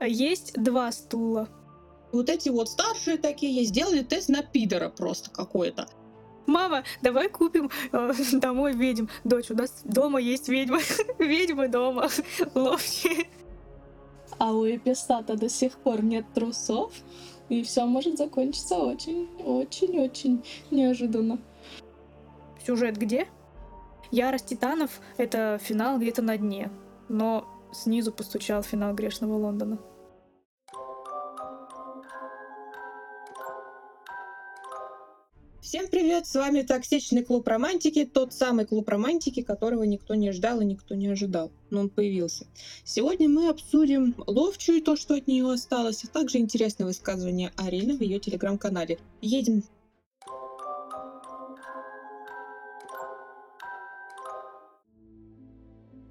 Есть два стула. Вот эти вот старшие такие сделали тест на пидора просто какой-то. Мама, давай купим э, домой ведьм. Дочь, у нас дома есть ведьма. Ведьмы дома. Ловчие. А у Эпистата до сих пор нет трусов. И все может закончиться очень, очень, очень неожиданно. Сюжет где? Ярость титанов — это финал где-то на дне. Но снизу постучал финал грешного Лондона. Всем привет, с вами Токсичный клуб романтики, тот самый клуб романтики, которого никто не ждал и никто не ожидал, но он появился. Сегодня мы обсудим Ловчую то, что от нее осталось, а также интересное высказывание Арины в ее телеграм-канале. Едем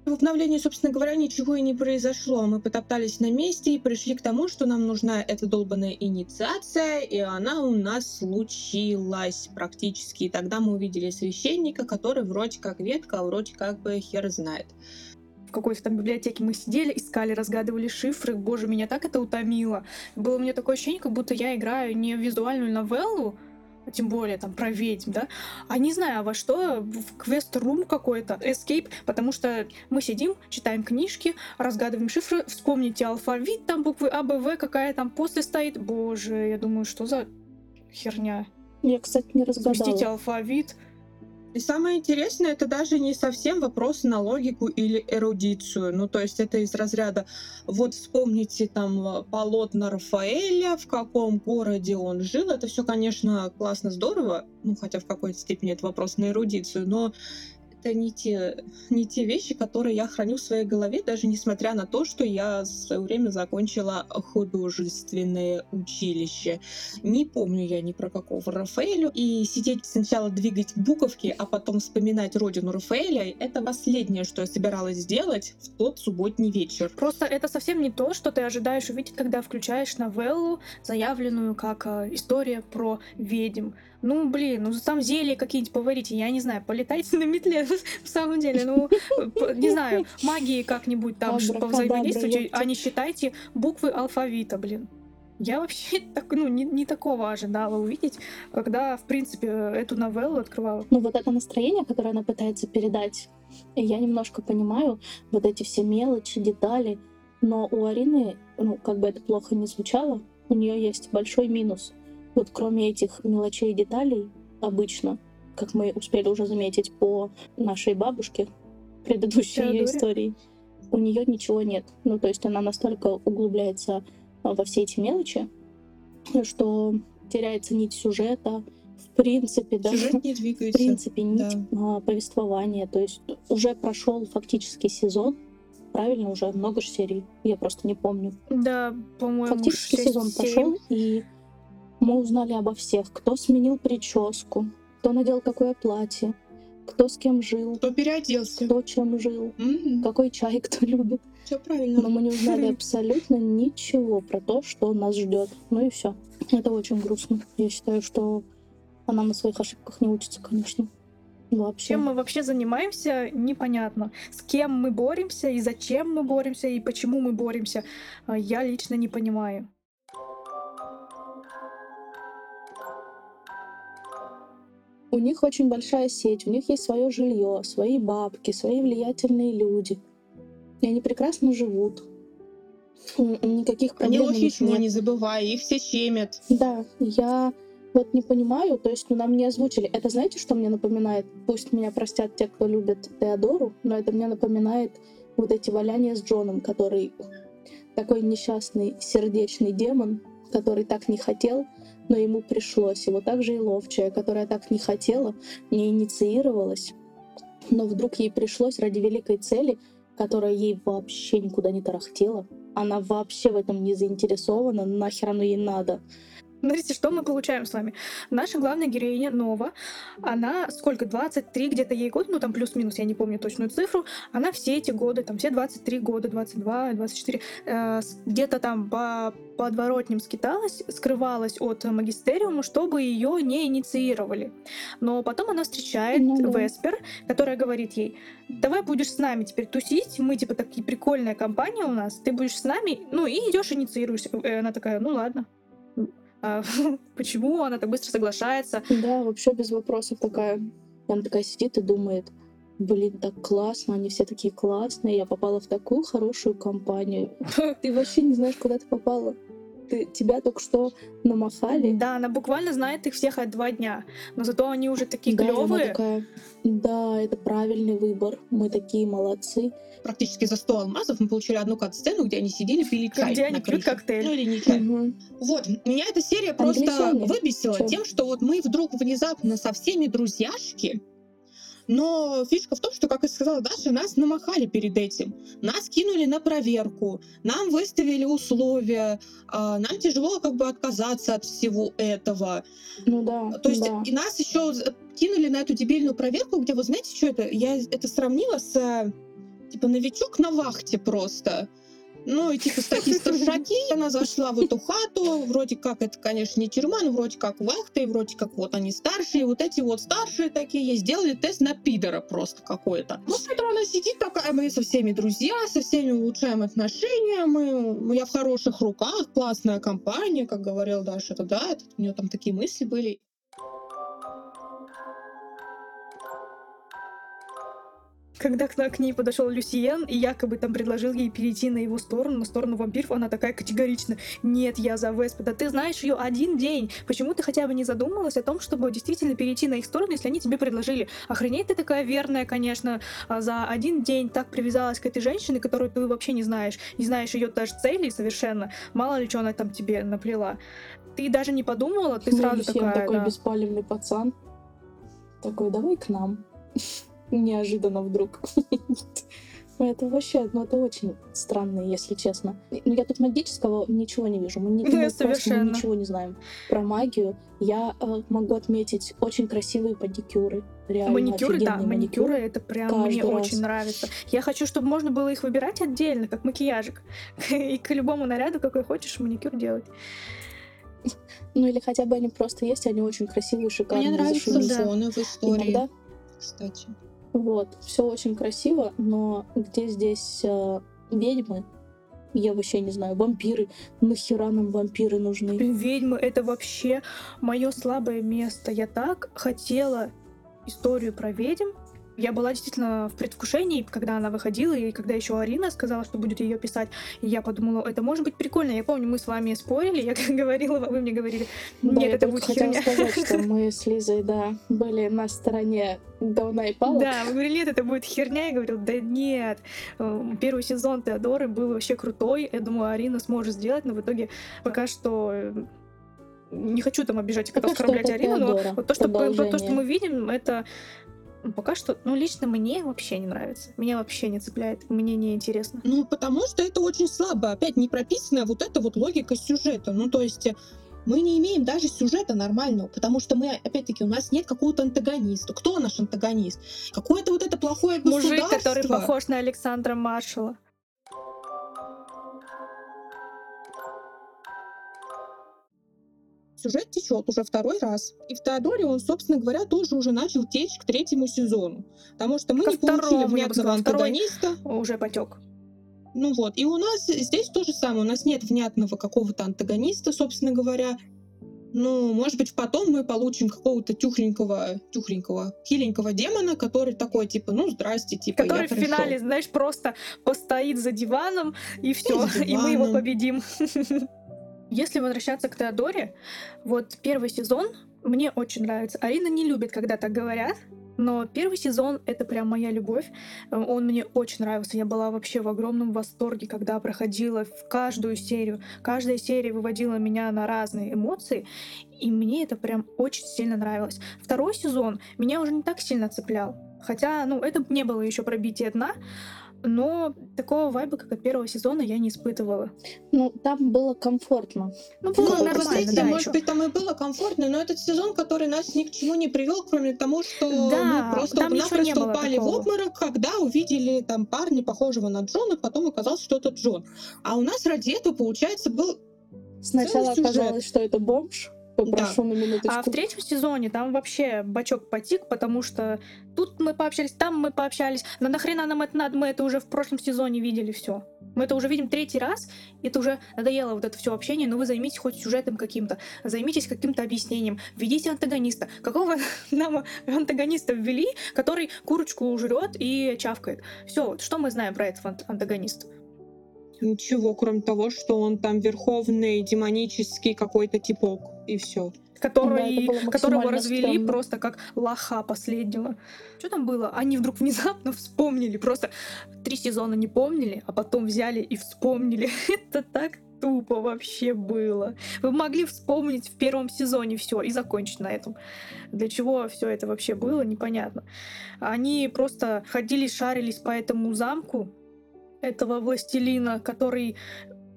В обновлении, собственно говоря, ничего и не произошло. Мы потоптались на месте и пришли к тому, что нам нужна эта долбанная инициация, и она у нас случилась практически. И тогда мы увидели священника, который вроде как ветка, а вроде как бы хер знает. В какой-то там библиотеке мы сидели, искали, разгадывали шифры. Боже, меня так это утомило. Было у меня такое ощущение, как будто я играю не в визуальную новеллу, тем более там про ведьм, да, а не знаю, а во что, в квест-рум какой-то, escape, потому что мы сидим, читаем книжки, разгадываем шифры, вспомните алфавит, там буквы А, Б, В, какая там после стоит. Боже, я думаю, что за херня? Я, кстати, не разгадала. Запустите алфавит, и самое интересное, это даже не совсем вопрос на логику или эрудицию. Ну, то есть это из разряда, вот вспомните там полотна Рафаэля, в каком городе он жил. Это все, конечно, классно, здорово, ну, хотя в какой-то степени это вопрос на эрудицию, но это не те, не те вещи, которые я храню в своей голове, даже несмотря на то, что я в свое время закончила художественное училище. Не помню я ни про какого Рафаэлю. И сидеть сначала двигать буковки, а потом вспоминать родину Рафаэля, это последнее, что я собиралась сделать в тот субботний вечер. Просто это совсем не то, что ты ожидаешь увидеть, когда включаешь новеллу, заявленную как э, история про ведьм. Ну, блин, ну там зелья какие-нибудь поварите, я не знаю, полетайте на метле, в самом деле, ну, не знаю, магии как-нибудь там повзаимодействуйте, а не считайте буквы алфавита, блин. Я вообще так, ну, не, не такого ожидала увидеть, когда, в принципе, эту новеллу открывала. Ну, вот это настроение, которое она пытается передать, я немножко понимаю вот эти все мелочи, детали, но у Арины, ну, как бы это плохо не звучало, у нее есть большой минус — вот кроме этих мелочей и деталей, обычно, как мы успели уже заметить по нашей бабушке, предыдущей ее истории, у нее ничего нет. Ну, то есть она настолько углубляется а, во все эти мелочи, что теряется нить сюжета, в принципе, да, Сюжет не двигается. в принципе, нить да. повествования. То есть уже прошел фактически сезон, правильно, уже много же серий, я просто не помню. Да, по-моему, Фактически сезон прошел, и мы узнали обо всех, кто сменил прическу, кто надел какое платье, кто с кем жил, кто переоделся, кто чем жил, mm-hmm. какой чай кто любит. Все правильно. Но мы не узнали абсолютно ничего про то, что нас ждет. Ну и все. Это очень грустно. Я считаю, что она на своих ошибках не учится, конечно. Вообще. Чем мы вообще занимаемся, непонятно. С кем мы боремся и зачем мы боремся и почему мы боремся, а, я лично не понимаю. У них очень большая сеть, у них есть свое жилье, свои бабки, свои влиятельные люди. И они прекрасно живут. Никаких проблем они лохи нет. не забывай, их все щемят. Да, я вот не понимаю, то есть ну, нам не озвучили. Это знаете, что мне напоминает? Пусть меня простят те, кто любит Теодору, но это мне напоминает вот эти валяния с Джоном, который такой несчастный сердечный демон, который так не хотел, но ему пришлось. И вот так же и ловчая, которая так не хотела, не инициировалась, но вдруг ей пришлось ради великой цели, которая ей вообще никуда не тарахтела. Она вообще в этом не заинтересована, нахер оно ей надо. Смотрите, что мы получаем с вами. Наша главная героиня Нова, она сколько, 23 где-то ей год, ну там плюс-минус, я не помню точную цифру, она все эти годы, там все 23 года, 22, 24, э, где-то там по подворотням скиталась, скрывалась от магистериума, чтобы ее не инициировали. Но потом она встречает Ну да. Веспер, которая говорит ей, давай будешь с нами теперь тусить, мы типа такие прикольная компания у нас, ты будешь с нами, ну и идешь инициируешься. И она такая, ну ладно. А, почему она так быстро соглашается? Да, вообще без вопросов такая. Она такая сидит и думает, блин, так классно, они все такие классные, я попала в такую хорошую компанию. Ты вообще не знаешь, куда ты попала. Ты, тебя только что намахали. Да, она буквально знает их всех от два дня, но зато они уже такие Да, клевые. такая, да, это правильный выбор, мы такие молодцы. Практически за 100 алмазов мы получили одну кат-сцену, где они сидели, пили чай Где на они пьют крыше. коктейль. Ну или не чай. Мгм. Вот, меня эта серия просто Англичане. выбесила Чё? тем, что вот мы вдруг внезапно со всеми друзьяшки, но фишка в том, что, как и сказала Даша, нас намахали перед этим. Нас кинули на проверку, нам выставили условия, а, нам тяжело как бы отказаться от всего этого. Ну да, То есть да. и нас еще кинули на эту дебильную проверку, где, вы знаете, что это? Я это сравнила с типа новичок на вахте просто. Ну и типа такие старшаки, она зашла в эту хату, вроде как это, конечно, не тюрьма, но вроде как вахта, и вроде как вот они старшие, вот эти вот старшие такие, сделали тест на пидора просто какой-то. Ну, смотрю, она сидит такая, мы со всеми друзья, со всеми улучшаем отношения, мы, я в хороших руках, классная компания, как говорил Даша, это да, это, у нее там такие мысли были. Когда к, ней подошел Люсиен и якобы там предложил ей перейти на его сторону, на сторону вампиров, она такая категорично «Нет, я за Веспа». Ты знаешь ее один день. Почему ты хотя бы не задумалась о том, чтобы действительно перейти на их сторону, если они тебе предложили? Охренеть ты такая верная, конечно, а за один день так привязалась к этой женщине, которую ты вообще не знаешь. Не знаешь ее даже целей совершенно. Мало ли, что она там тебе наплела. Ты даже не подумала, ты Ну, сразу такая... такой да. беспалевный пацан. Такой, давай к нам. Неожиданно вдруг. Это вообще, ну это очень странно, если честно. Ну я тут магического ничего не вижу. Мы, не, Ну, мы просто ничего не знаем про магию. Я э, могу отметить очень красивые педикюры. Реально Маникюры, да, офигенные маникюры, это прям мне раз. очень нравится. Я хочу, чтобы можно было их выбирать отдельно, как макияжик. И к любому наряду, какой хочешь, маникюр делать. Ну или хотя бы они просто есть, они очень красивые, шикарные. Мне нравятся да. зоны в истории, Иногда кстати. Вот, все очень красиво, но где здесь э, ведьмы? Я вообще не знаю. Вампиры. Нахера нам вампиры нужны? Ведьмы — это вообще мое слабое место. Я так хотела историю про ведьм. Я была действительно в предвкушении, когда она выходила, и когда еще Арина сказала, что будет ее писать, и я подумала, это может быть прикольно. Я помню, мы с вами спорили, я говорила, вы мне говорили, Да, нет, это будет херня. сказать, что мы с Лизой, да, были на стороне говна и палок. Да, вы говорили, нет, это будет херня. Я говорил, да нет. Э, Первый сезон Теодоры был вообще крутой. Я думаю, Арина сможет сделать, но в итоге пока что э, не хочу там обижать и как-то оскорблять Арину, но вот то, что, то, что мы видим, это пока что, ну, лично мне вообще не нравится. Меня вообще не цепляет, мне не интересно. Ну, потому что это очень слабо. Опять не прописанная вот эта вот логика сюжета. Ну, то есть э, мы не имеем даже сюжета нормального, потому что мы, опять-таки, у нас нет какого-то антагониста. Кто наш антагонист? Какое-то вот это плохое Мужик, государство. который похож на Александра Маршала. Сюжет течет уже второй раз. И в Теодоре он, собственно говоря, тоже уже начал течь к третьему сезону. Потому что мы Ко не получили внятного антагониста. Уже потек. Ну вот, и у нас здесь то же самое. У нас нет внятного какого-то антагониста, собственно говоря. Ну, может быть, потом мы получим какого-то тюхленького, тюхленького, хиленького демона, который такой, типа, ну, здрасте, типа, Который я в пришел. финале, знаешь, просто постоит за диваном, и все, за и мы его победим. Если возвращаться к Теодоре, вот первый сезон мне очень нравится. Арина не любит, когда так говорят, но первый сезон — это прям моя любовь. Он мне очень нравился. Я была вообще в огромном восторге, когда проходила в каждую серию. Каждая серия выводила меня на разные эмоции, и мне это прям очень сильно нравилось. Второй сезон меня уже не так сильно цеплял. Хотя, ну, это не было еще пробитие дна, но такого вайба, как от первого сезона, я не испытывала. Ну, там было комфортно. Ну, было Ну, нормально, кстати, да, может ещё. быть, там и было комфортно, но этот сезон, который нас ни к чему не привел, кроме того, что Да, мы просто напросто упали в такого. обморок, когда увидели там парня, похожего на Джона, потом оказалось, что это Джон. А у нас ради этого, получается, был Сначала сюжет. оказалось, что это бомж. Попрошу на минуточку. А в третьем сезоне там вообще бачок потик, потому что тут мы пообщались, там мы пообщались. Но нахрена нам это надо? Мы это уже в прошлом сезоне видели все. Мы это уже видим третий раз. и Это уже надоело вот это все общение. Но вы займитесь хоть сюжетом каким-то, займитесь каким-то объяснением, введите антагониста. Какого нам антагониста ввели, который курочку жрет и чавкает? Все, вот что мы знаем про этого ан- антагониста? Ничего, кроме того, что он там верховный демонический какой-то типок, и все. который, Да, которого развели стрёмно. просто как лоха последнего. Что там было? Они вдруг внезапно вспомнили, просто три сезона не помнили, а потом взяли и вспомнили. Это так тупо вообще было. Вы могли вспомнить в первом сезоне все и закончить на этом. Для чего все это вообще было, непонятно. Они просто ходили, шарились по этому замку этого властелина, который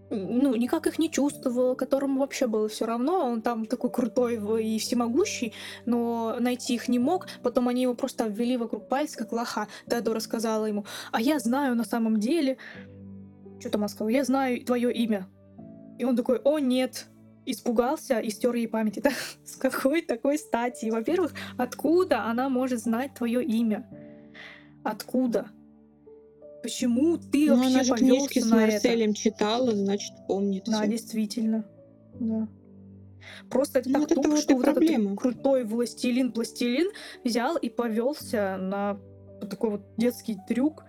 ну, никак их не чувствовал, которому вообще было все равно, он там такой крутой и всемогущий, но найти их не мог, потом они его просто обвели вокруг пальца, как лоха. Теодора сказала ему, а я знаю на самом деле, что там она сказала, я знаю твое имя. И он такой, о нет, испугался и стер ей память. Это с какой такой стати? Во-первых, откуда она может знать твое имя? Откуда? Почему ты Ну, вообще она же книжки с на это? Марселем читала, значит, помнит Да, всё. действительно. Да. Просто это Ну, так вот тупо, что вот этот проблема. крутой властелин-пластилин взял и повелся на такой вот детский трюк.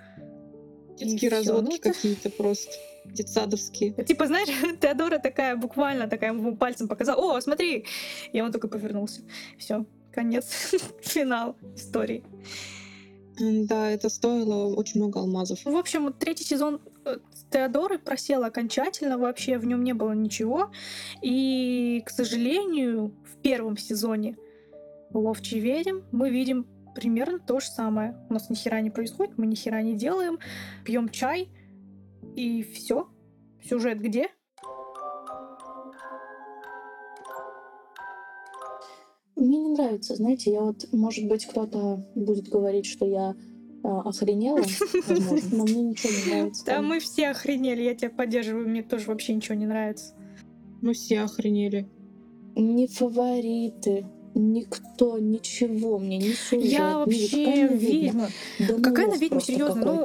Детские всё. разводки Ну, это- какие-то просто детсадовские. Типа, знаешь, Теодора такая буквально такая ему пальцем показала, о, смотри! И он только повернулся. Все, конец, финал истории. Да, это стоило очень много алмазов. В общем, третий сезон э, Теодоры просел окончательно, вообще в нем не было ничего. И, к сожалению, в первом сезоне Ловчий ведьм мы видим примерно то же самое. У нас ни хера не происходит, мы ни хера не делаем, пьем чай, и все. Сюжет где? Мне не нравится, знаете, я вот, может быть, кто-то будет говорить, что я а, охренела, возможно, но мне ничего не нравится. Да мы все охренели, я тебя поддерживаю, мне тоже вообще ничего не нравится. Мы все охренели. Ни фавориты, никто, ничего мне не сюжет. Я вообще какая она ведьма. Да ну Какая она вас ведьма, серьезно? Ну,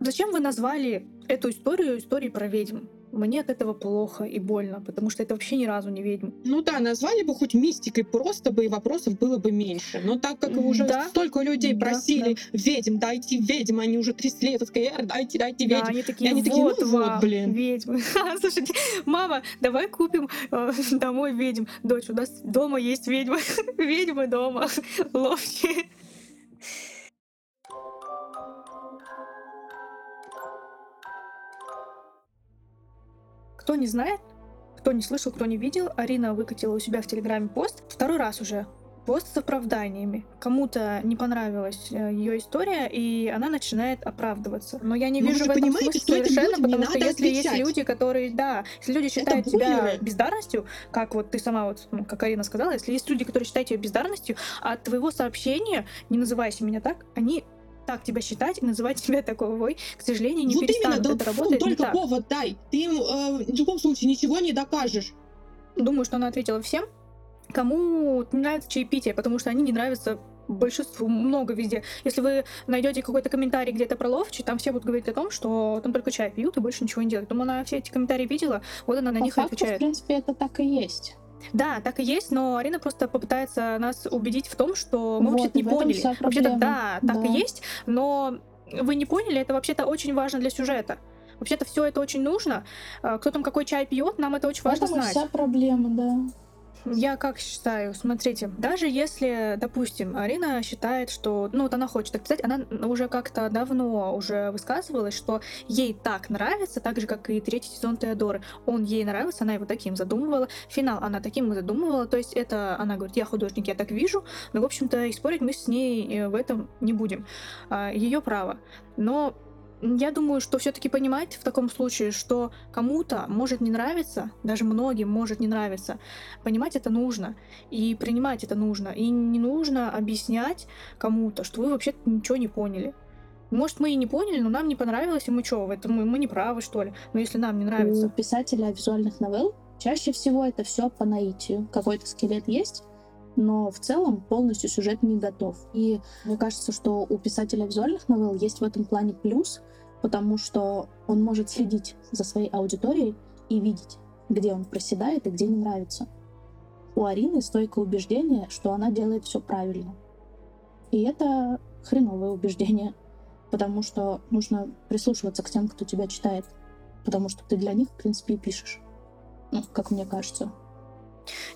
зачем вы назвали эту историю историей про ведьм? Мне от этого плохо и больно, потому что это вообще ни разу не ведьм. Ну да, назвали бы хоть мистикой, просто бы и вопросов было бы меньше. Но так как уже Да. столько людей Да, просили ведьм, дайте ведьм, они уже трясли этот КР, дайте, дайте Да, ведьм. они такие, они такие, вот ну вот, вам, блин». ведьмы. Слушайте, мама, давай купим э, домой ведьм. Дочь, у нас дома есть ведьма. Ведьмы дома. Ловчие. Кто не знает, кто не слышал, кто не видел, Арина выкатила у себя в Телеграме пост. Второй раз уже. Пост с оправданиями. Кому-то не понравилась ее история, и она начинает оправдываться. Но я не вижу в этом смысла совершенно, потому что если есть отвечать. люди, которые, да, если люди считают тебя бездарностью, как вот ты сама вот, ну, как Арина сказала, если есть люди, которые считают тебя бездарностью, от твоего сообщения, не называйся меня так, они так тебя считать и называть тебя таковой, к сожалению, не вот именно, перестанут. да, это работает только так. повод дай. Ты им э, в любом случае ничего не докажешь. Думаю, что она ответила всем, кому не нравится чаепитие, потому что они не нравятся большинству, много везде. Если вы найдете какой-то комментарий где-то про ловчий, там все будут говорить о том, что там только чай пьют и больше ничего не делают. Думаю, она все эти комментарии видела, вот она на По них факту, в отвечает. принципе, это так и есть. Да, так и есть, но Арина просто попытается нас убедить в том, что мы Вот, вообще-то не поняли. Вообще-то да, так и Да. есть, но вы не поняли, это вообще-то очень важно для сюжета. Вообще-то все это очень нужно. А, Кто там какой чай пьет, нам это очень важно и знать. вся проблема, да. Я как считаю, смотрите, даже если, допустим, Арина считает, что, ну вот она хочет так писать, она уже как-то давно уже высказывалась, что ей так нравится, так же, как и третий сезон Теодоры. Он ей нравился, она его таким задумывала. Финал она таким и задумывала, то есть это, она говорит, я художник, я так вижу, но, в общем-то, и спорить мы с ней э, в этом не будем. Ее право. Но Я думаю, что все-таки понимать в таком случае, что кому-то может не нравиться, даже многим может не нравиться, понимать это нужно и принимать это нужно. И не нужно объяснять кому-то, что вы вообще ничего не поняли. Может, мы и не поняли, но нам не понравилось, и мы что, в этом мы, мы не правы, что ли? Но если нам не нравится. У писателя визуальных новелл чаще всего это все по наитию. Какой-то скелет есть, но в целом полностью сюжет не готов. И мне кажется, что у писателя визуальных новелл есть в этом плане плюс, потому что он может следить за своей аудиторией и видеть, где он проседает и где не нравится. У Арины стойкое убеждение, что она делает все правильно. И это хреновое убеждение, потому что нужно прислушиваться к тем, кто тебя читает, потому что ты для них, в принципе, и пишешь. Ну, как мне кажется.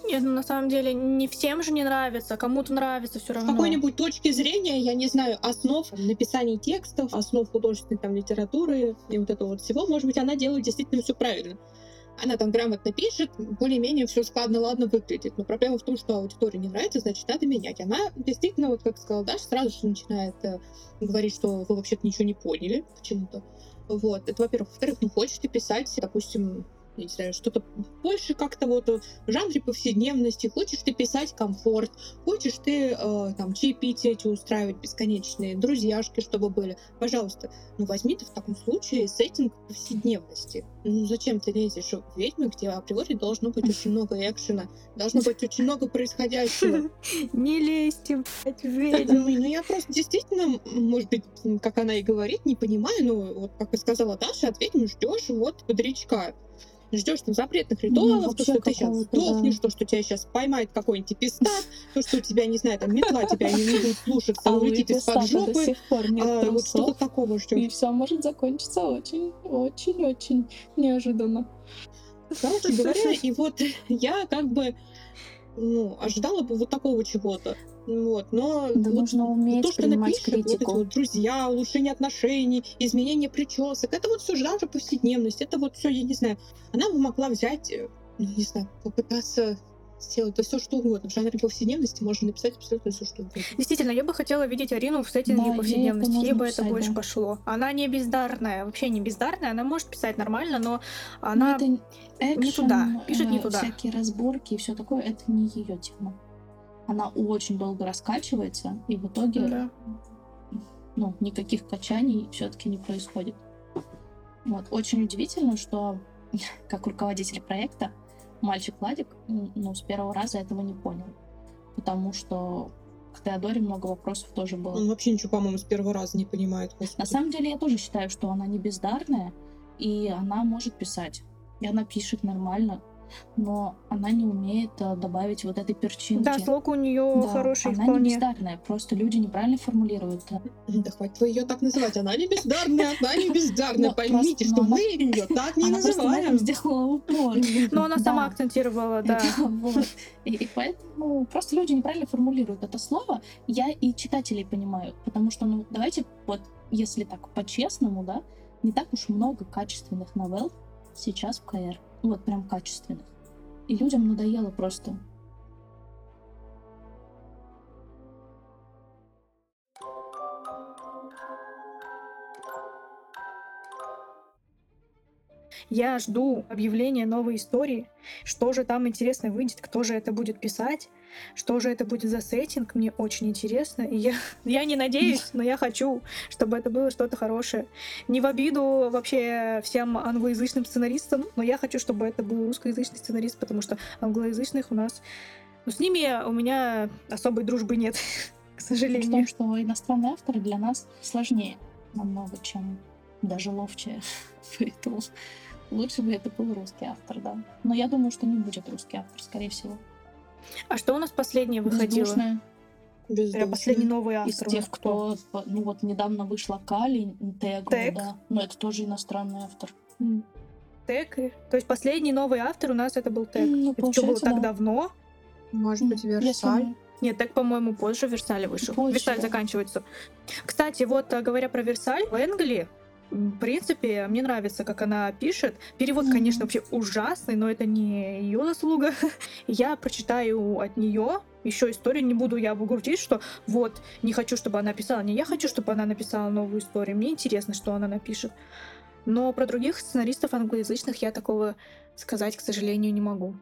Нет, ну на самом деле не всем же не нравится, кому-то нравится все С равно. какой-нибудь точки зрения, я не знаю, основ написания текстов, основ художественной там литературы и вот этого вот всего, может быть, она делает действительно все правильно. Она там грамотно пишет, более-менее все складно, ладно выглядит. Но проблема в том, что аудитории не нравится, значит, надо менять. Она действительно, вот как сказала Даша, сразу же начинает э, говорить, что вы вообще-то ничего не поняли почему-то. Вот, это во-первых. Во-вторых, ну хочешь ты писать, допустим, не знаю, что-то больше как-то вот в жанре повседневности. Хочешь ты писать комфорт, хочешь ты э, там чаепития эти устраивать бесконечные, друзьяшки, чтобы были. Пожалуйста, ну возьми ты в таком случае сеттинг повседневности. Ну зачем ты лезешь в ведьмы, где априори должно быть очень много экшена, должно быть очень много происходящего. Не лезьте, блядь, в Ну, ведьм. ну, я просто действительно, может быть, как она и говорит, не понимаю, ну, вот как и сказала Даша, от ведьмы ждешь вот бодрячка. Ждешь там запретных ритуалов, то, вообще что ты сейчас какого-то, да. сдохнешь, то, что тебя сейчас поймает какой-нибудь эпистат, то, что у тебя, не знаю, там метла тебя не, будет слушаться, А улетит из-под Эпистата до жопы. сих пор нет А, вот что-то такого И ждешь. все может закончиться очень, очень, очень неожиданно. Короче говоря, и вот я как бы ну, ожидала бы вот такого чего-то. Вот, но Да вот нужно уметь то, что принимать напишет, вот эти критику. вот друзья, улучшение отношений, изменение причесок, это вот все жанр повседневность, это вот все, я не знаю, она бы могла взять, э, ну, не знаю, попытаться сделать да все что угодно. В жанре повседневности можно написать абсолютно все что угодно. Действительно, я бы хотела видеть Арину в сеттинге Да, ей повседневности. Ей можно бы это больше да. пошло. Она не бездарная, вообще не бездарная. Она может писать нормально, но Но она... это экшен, туда, пишет не э, туда. Всякие разборки и все такое, это не ее тема. Она очень долго раскачивается, и в итоге Да. ну, никаких качаний все-таки не происходит. Вот. Очень удивительно, что как руководитель проекта мальчик Владик ну, с первого раза этого не понял. Потому что к Теодоре много вопросов тоже было. Он вообще ничего, по-моему, с первого раза не понимает. На самом деле я тоже считаю, что она не бездарная, и она может писать. И она пишет нормально, но она не умеет э, добавить вот этой перчинки. Да, слог у нее Да, хороший она не вполне. бездарная, просто люди неправильно формулируют. Да хватит вы ее так называть. Она не бездарная, она не бездарная. Поймите, что мы ее так не называем. сделала упор. Но она сама акцентировала, да. И поэтому просто люди неправильно формулируют это слово. Я и читателей понимаю, потому что, ну, давайте вот, если так по-честному, да, не так уж много качественных новелл сейчас в КР. Вот прям качественных. И людям надоело просто. Я жду объявления новой истории, что же там интересно выйдет, кто же это будет писать, что же это будет за сеттинг, мне очень интересно. И я, я не надеюсь, но я хочу, чтобы это было что-то хорошее. Не в обиду вообще всем англоязычным сценаристам, но я хочу, чтобы это был русскоязычный сценарист, потому что англоязычных у нас... Ну, с ними у меня особой дружбы нет, к В сожалению. том, что иностранные авторы для нас сложнее намного, чем даже ловче. Поэтому лучше бы это был русский автор, да. Но я думаю, что не будет русский автор, скорее всего. А что у нас последнее выходило? Бездушная. Прям Бездушная. последний новый Из автор. у тех, кто, по- ну вот недавно вышла Кали, Тег, Тег. да. Но это тоже иностранный автор. Тег. То есть последний новый автор у нас это был Тег. Ну, это что было получается, так да. давно? Может быть, Версаль. Нет, Тег, по-моему, позже Версаля вышел. Позже, Версаль да. заканчивается. Кстати, вот э, говоря про Версаль, в Энгли, м, в принципе, мне нравится, как она пишет. Перевод, конечно, вообще ужасный, но это не ее заслуга. Я прочитаю от нее еще историю. Не буду я бугуртить, что вот, не хочу, чтобы она писала. Не я хочу, чтобы она написала новую историю. Мне интересно, что она напишет. Но про других сценаристов англоязычных я такого сказать, к сожалению, не могу.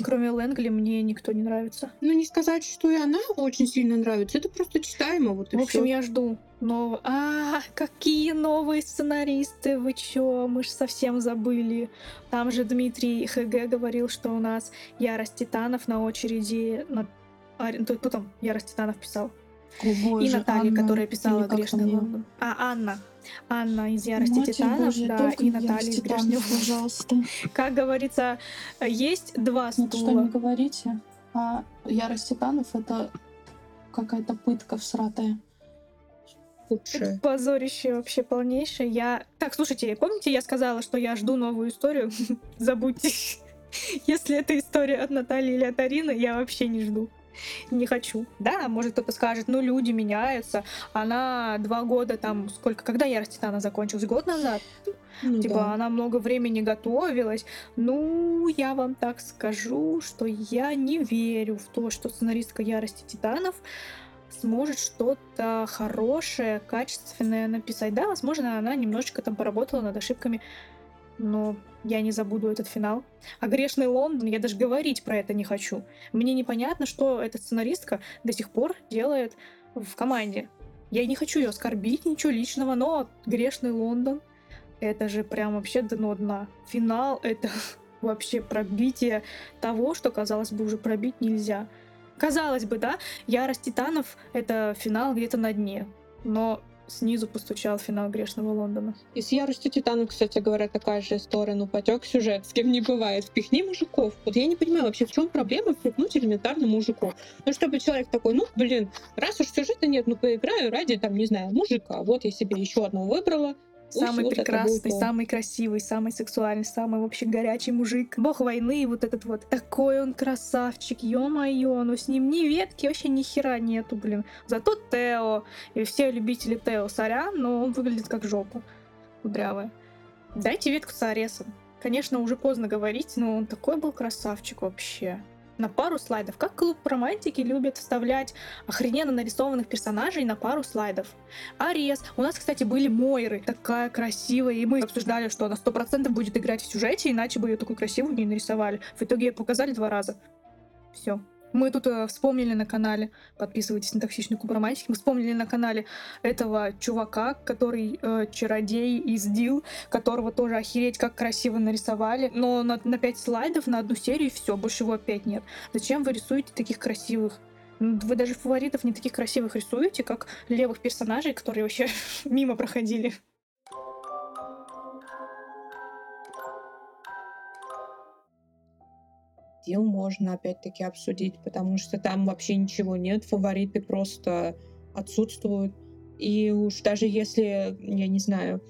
Кроме Лэнгли мне никто не нравится. Ну, не сказать, что и она очень сильно нравится. Это просто читаемо, вот и В общем, всё. я жду. Но, а, какие новые сценаристы, вы чё, мы же совсем забыли. Там же Дмитрий ХГ говорил, что у нас Ярость Титанов на очереди. На... А, кто там Ярость Титанов писал? О, И боже, Наталья, Анна, которая писала Грешный? Лондон. А, Анна. Анна из Ярости Матерь Титанов, Божья, да, и Наталья из Грешного пожалуйста. Как говорится, есть два Вот что не стула. говорите, а Ярость Титанов — это какая-то пытка всратая. Худшее. Позорище вообще полнейшее. Я... Так, слушайте, помните, я сказала, что я жду новую историю? Забудьте. Если это история от Натальи или от Арины, я вообще не жду. Не хочу. Да, может кто-то скажет, ну люди меняются. Она два года там, сколько, когда Ярость Титана закончилась? Год назад? Ну Типа да. она много времени готовилась. Ну, я вам так скажу, что я не верю в то, что сценаристка Ярости Титанов сможет что-то хорошее, качественное написать. Да, возможно, она немножечко там поработала над ошибками, но я не забуду этот финал. А грешный Лондон, я даже говорить про это не хочу. Мне непонятно, что эта сценаристка до сих пор делает в команде. Я не хочу ее оскорбить, ничего личного, но грешный Лондон это же прям вообще дно дна. Финал — это вообще пробитие того, что, казалось бы, уже пробить нельзя. Казалось бы, да, Ярость Титанов — это финал где-то на дне. Но снизу постучал финал Грешного Лондона. И с яростью Титанов, кстати говоря, такая же история. Ну, потек сюжет, с кем не бывает. Впихни мужиков. Вот я не понимаю вообще, в чем проблема впихнуть элементарно мужиков. Ну, чтобы человек такой, ну, блин, раз уж сюжета нет, ну, поиграю ради, там, не знаю, мужика. Вот я себе еще одного выбрала. Пусть Самый вот это прекрасный, он. самый красивый, самый сексуальный, самый вообще горячий мужик. Бог войны, вот этот вот. Такой он красавчик, ё-моё, ну с ним ни ветки, вообще ни хера нету, блин. Зато Тео, и все любители Тео, сорян, но он выглядит как жопа кудрявая. Дайте ветку с Аресом. Конечно, уже поздно говорить, но он такой был красавчик вообще. На пару слайдов. Как клуб романтики любит вставлять охрененно нарисованных персонажей на пару слайдов. Арес. У нас, кстати, были Мойры. Такая красивая. И мы обсуждали, что она сто процентов будет играть в сюжете, иначе бы ее такую красивую не нарисовали. В итоге ее показали два раза. Все. Мы тут э, вспомнили на канале, подписывайтесь на токсичный клуб романтики, мы вспомнили на канале этого чувака, который э, чародей из Дил, которого тоже охереть как красиво нарисовали, но на, на 5 слайдов на одну серию все, больше его опять нет. Зачем вы рисуете таких красивых? Вы даже фаворитов не таких красивых рисуете, как левых персонажей, которые вообще мимо проходили. Дел можно опять-таки обсудить, потому что там вообще ничего нет, фавориты просто отсутствуют. И уж даже если, я не знаю,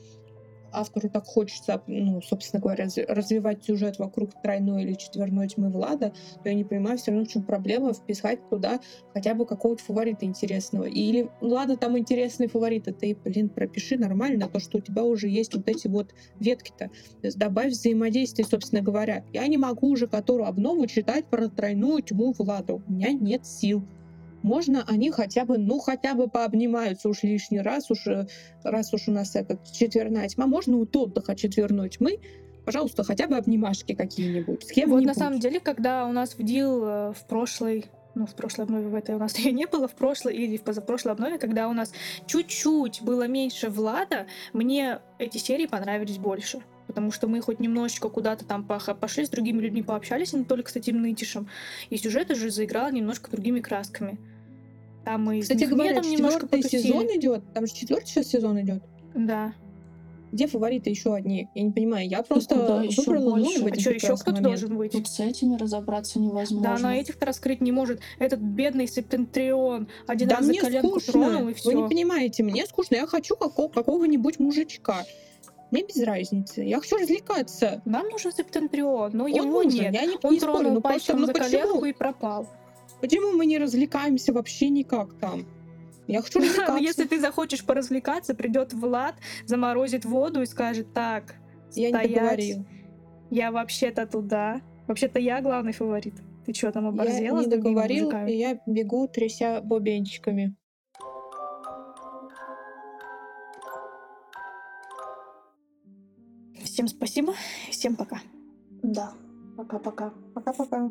автору так хочется, ну, собственно говоря, раз- развивать сюжет вокруг тройной или четверной тьмы Влада, то я не понимаю все равно, в чем проблема вписать туда хотя бы какого-то фаворита интересного. Или, ладно, там интересный фаворит, а ты, блин, пропиши нормально то, что у тебя уже есть вот эти вот ветки-то. Добавь взаимодействие, собственно говоря. Я не могу уже которую обнову читать про тройную тьму Влада. У меня нет сил. Можно они хотя бы, ну, хотя бы пообнимаются уж лишний раз, уж, э, раз уж у нас этот четверная тьма. Можно у отдыха четверной тьмы, пожалуйста, хотя бы обнимашки какие-нибудь. С Вот на самом деле, когда у нас в Дил э, в прошлой ну, в прошлой обнове в этой у нас ее не было, в прошлой или в позапрошлой обнове, когда у нас чуть-чуть было меньше Влада, мне эти серии понравились больше. Потому что мы хоть немножечко куда-то там пошли, с другими людьми пообщались, а не только с этим нытишем. И сюжет уже заиграл немножко другими красками. Там мы Кстати говоря, там немножко потусили. сезон идет. Там же четвертый сейчас сезон идет. Да. Где фавориты еще одни? Я не понимаю. Я просто еще выбрала ноль больше? в А Что, еще кто-то момент. должен быть? Тут с этими разобраться невозможно. Да, на этих-то раскрыть не может. Этот бедный септентрион один Да раз за мне коленку скучно. тронул, и Вы все. не понимаете, мне скучно. Я хочу како- какого-нибудь мужичка. Мне без разницы. Я хочу развлекаться. Нам нужен септентрион, но Он его нужен, нет. я не, Он не спорю, тронул но просто, пальцем ну за почему? коленку и пропал. Почему мы не развлекаемся вообще никак там? Я хочу развлекаться. Ну, Если ты захочешь поразвлекаться, придет Влад, заморозит воду и скажет, так, Я не договорил. я вообще-то туда. Вообще-то я главный фаворит. Ты что там Я оборзела не с другими договорил, и я бегу, тряся бубенчиками. Всем спасибо, всем пока. Да. Пока-пока. Пока-пока.